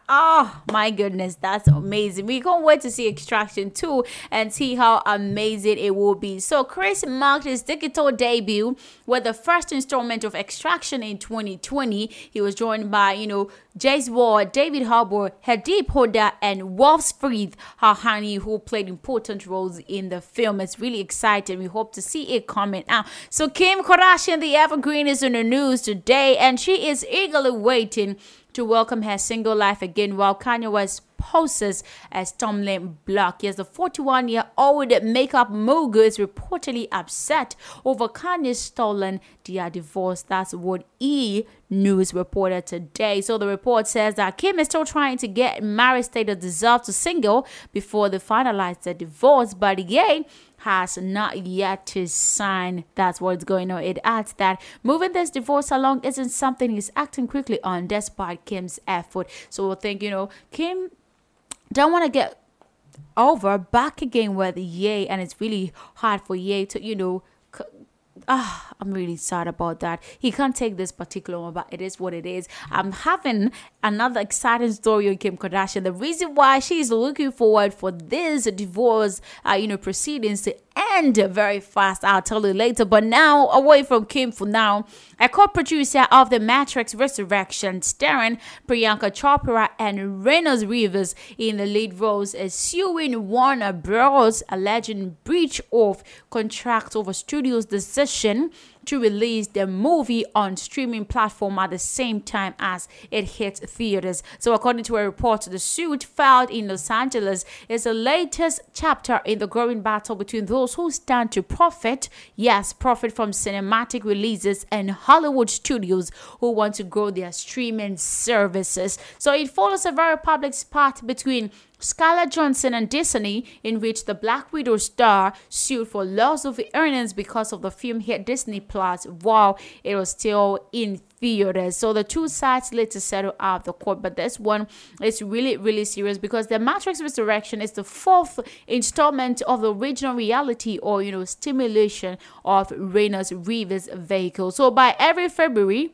oh my goodness, that's amazing. We can't wait to see Extraction 2 and see how amazing it will be. So Chris marked his digital debut with the first installment of Extraction in 2020. He was joined by, you know, Jace Ward, David Harbour, Hadid Hoda, and Wolfsfried Hahani, who played important roles in the film. It's really exciting. We hope to see it coming out. So Kim Kardashian, the evergreen, is in the news today, and she is eagerly waiting to welcome her single life again while Kanye West poses as stumbling block. Yes, the 41 year old makeup mogul is reportedly upset over Kanye's stolen their divorce. That's what E! News reported today. So the report says that Kim is still trying to get married status dissolved to single before they finalize the divorce, but Ye has not yet to sign. That's what's going on. It adds that moving this divorce along isn't something he's acting quickly on despite Kim's effort. So we'll think, you know, Kim don't want to get over back again with Ye, and it's really hard for Ye to, you know, ah, I'm really sad about that. He can't take this particular one, but it is what it is. I'm having another exciting story on Kim Kardashian. The reason why she's looking forward for this divorce, uh, you know, proceedings to end very fast. I'll tell you later. But now, away from Kim for now, a co-producer of The Matrix Resurrection, starring Priyanka Chopra and Reynolds Rivers in the lead roles, is suing Warner Bros. alleging breach of contract over studio's decision to release the movie on streaming platform at the same time as it hits theaters. So according to a report, the suit filed in Los Angeles is the latest chapter in the growing battle between those who stand to profit, yes, profit from cinematic releases and Hollywood studios who want to grow their streaming services. So it follows a very public spat between Scarlett Johansson and Disney, in which the Black Widow star sued for loss of earnings because of the film hit Disney Plus while it was still in theaters. So the two sides later settled out of the court, but this one is really, really serious because the Matrix Resurrection is the fourth installment of the original reality or you know stimulation of Reynolds Reeves' vehicle. So by every February.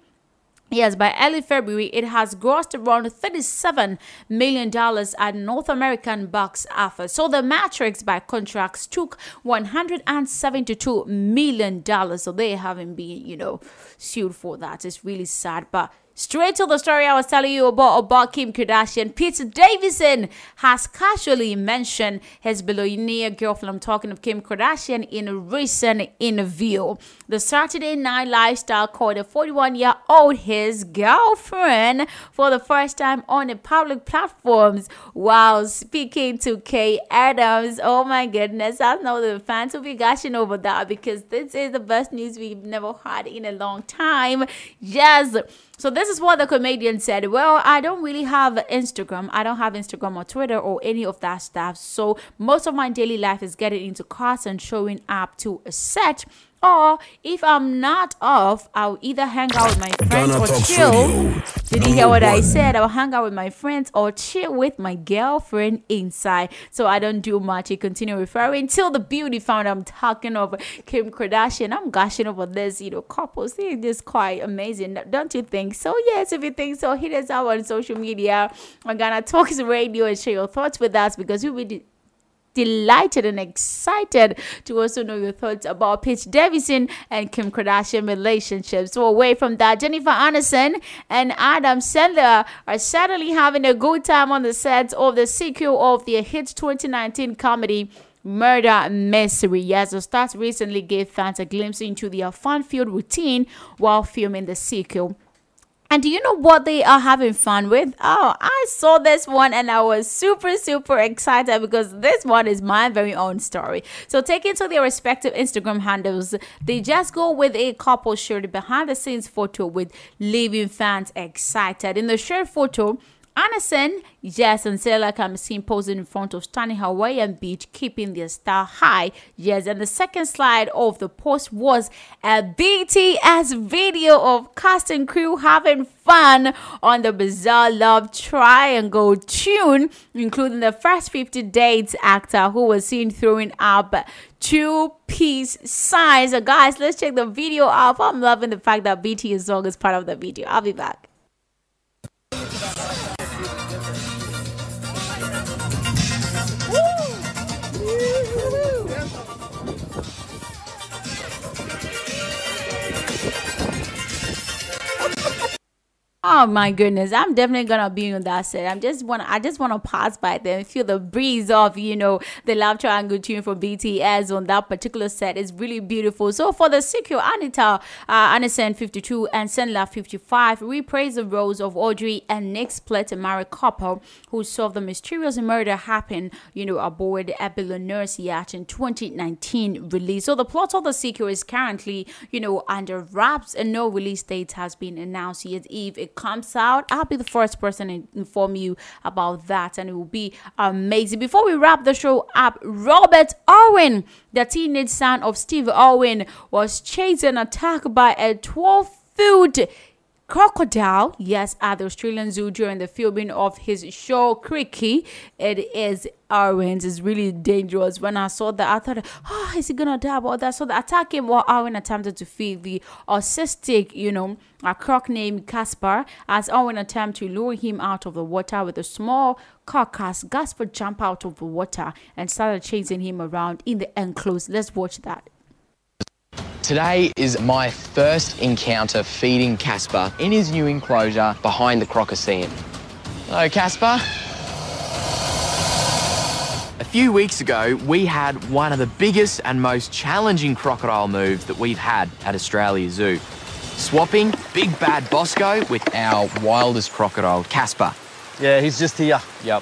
Yes, by early February, it has grossed around $37 million at North American box office. So the Matrix by contracts took $172 million. So they haven't been, you know, sued for that. It's really sad. But Straight to the story I was telling you about about Kim Kardashian. Peter Davidson has casually mentioned his billionaire girlfriend. I'm talking of Kim Kardashian in a recent interview. The Saturday Night Lifestyle called a 41 year old his girlfriend for the first time on the public platforms while speaking to Kay Adams. Oh my goodness, I know the fans will be gushing over that because this is the best news we've never had in a long time. Yes. So this is what the comedian said. Well, I don't really have Instagram. I don't have Instagram or Twitter or any of that stuff. So most of my daily life is getting into cars and showing up to a set. Or if I'm not off, I'll either hang out with my friends Ghana or chill. Did you hear what I said? I'll hang out with my friends or chill with my girlfriend inside. So I don't do much. He continued referring till the beauty found I'm talking of Kim Kardashian. I'm gushing over this, you know, couples. They're just quite amazing. Don't you think so? Yes, if you think so, hit us out on social media on Ghana Talks Radio and share your thoughts with us because we will delighted and excited to also know your thoughts about Pete Davidson and Kim Kardashian relationships. So away from that, Jennifer Aniston and Adam Sandler are certainly having a good time on the set of the sequel of their hit 2019 comedy. Murder Mystery. Yes, the stars recently gave fans a glimpse into their fun-filled routine while filming the sequel. And do you know what they are having fun with? Oh, I saw this one and I was super, super excited because this one is my very own story. So, taking to their respective Instagram handles, they just go with a couple shared behind the scenes photo with leaving fans excited. In the shared photo, Anderson, yes, and Sailor can be seen posing in front of stunning Hawaiian beach, keeping their style high. Yes, and the second slide of the post was a BTS video of cast and crew having fun on the Bizarre Love Triangle tune, including the first 50 dates actor who was seen throwing up two piece signs. So, guys, let's check the video out. I'm loving the fact that BTS song is part of the video. I'll be back. Oh my goodness, I'm definitely gonna be on that set. I'm just want I just want to pass by them, feel the breeze of you know the Love Triangle tune for BTS on that particular set. It's really beautiful. So for the sequel, Anita, uh, Anison 52 and Senla 55 reprise the roles of Audrey and Nick Split, a married couple who saw the mysterious murder happen, you know, aboard a billionaire's yacht in 2019 release. So the plot of the sequel is currently, you know, under wraps and no release date has been announced yet. It comes out, I'll be the first person to inform you about that, and it will be amazing. Before we wrap the show up, Robert Owen, the teenage son of Steve Owen, was chased and attacked by a 12 foot crocodile, yes, at the Australian Zoo during the filming of his show Crikey. It is Owens is really dangerous. When I saw that, I thought, oh, is he gonna die about that? So the attack him while Owen attempted to feed the autistic, you know, a croc named Casper. As Owen attempted to lure him out of the water with a small carcass, Casper jumped out of the water and started chasing him around in the enclosed. Let's watch that. Today is my first encounter feeding Casper in his new enclosure behind the Crocoseum. Hello, Casper. A few weeks ago, we had one of the biggest and most challenging crocodile moves that we've had at Australia Zoo. Swapping Big Bad Bosco with our wildest crocodile, Casper. Yeah, he's just here. Yep.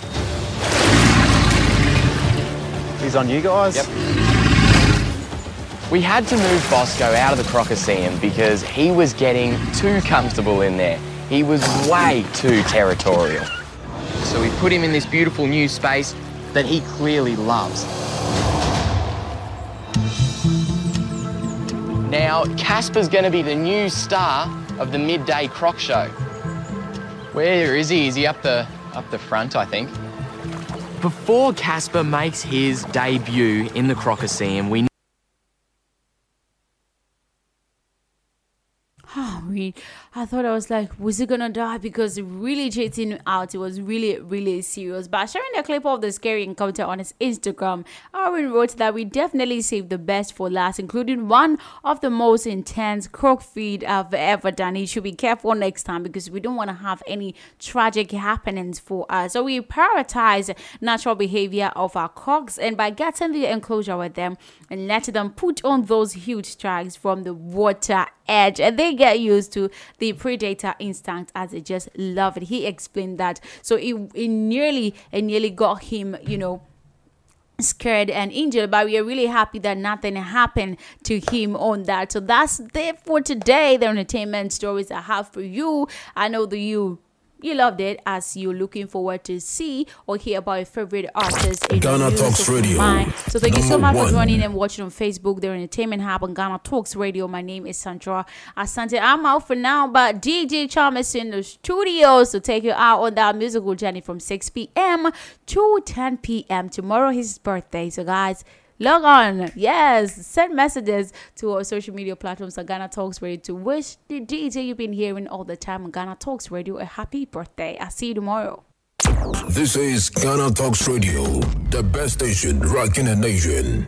He's on you guys. Yep. We had to move Bosco out of the Crocoseum because he was getting too comfortable in there. He was way too territorial. So we put him in this beautiful new space that he clearly loves. Now, Casper's going to be the new star of the midday croc show. Where is he? Is he up the up the front, I think? Before Casper makes his debut in the Crocoseum, we We, I thought I was like, was he gonna die? Because really chasing out. It was really, really serious. But sharing a clip of the scary encounter on his Instagram, Irwin wrote that we definitely saved the best for last, including one of the most intense croc feed I've ever done. He should be careful next time because we don't want to have any tragic happenings for us. So we prioritize natural behavior of our crocs, and by getting the enclosure with them and let them put on those huge strikes from the water edge and they get used to the predator instinct as they just love it. He explained that. So it, it nearly it nearly got him you know scared and injured. But we are really happy that nothing happened to him on that. So that's it for today. The entertainment stories i have for you. I know that you you loved it as you're looking forward to see or hear about your favorite artists in Ghana Talks Radio, line. So thank you so much for joining and watching on Facebook, the Entertainment Hub on Ghana Talks Radio. My name is Sandra Asante. I'm out for now, but DJ Charm is in the studios to take you out on that musical journey from 6 p.m. to 10 p.m. Tomorrow his birthday. So guys, log on. Yes, send messages to our social media platforms on Ghana Talks Radio to wish the DJ you've been hearing all the time on Ghana Talks Radio a happy birthday. I'll see you tomorrow. This is Ghana Talks Radio, the best station rocking the nation.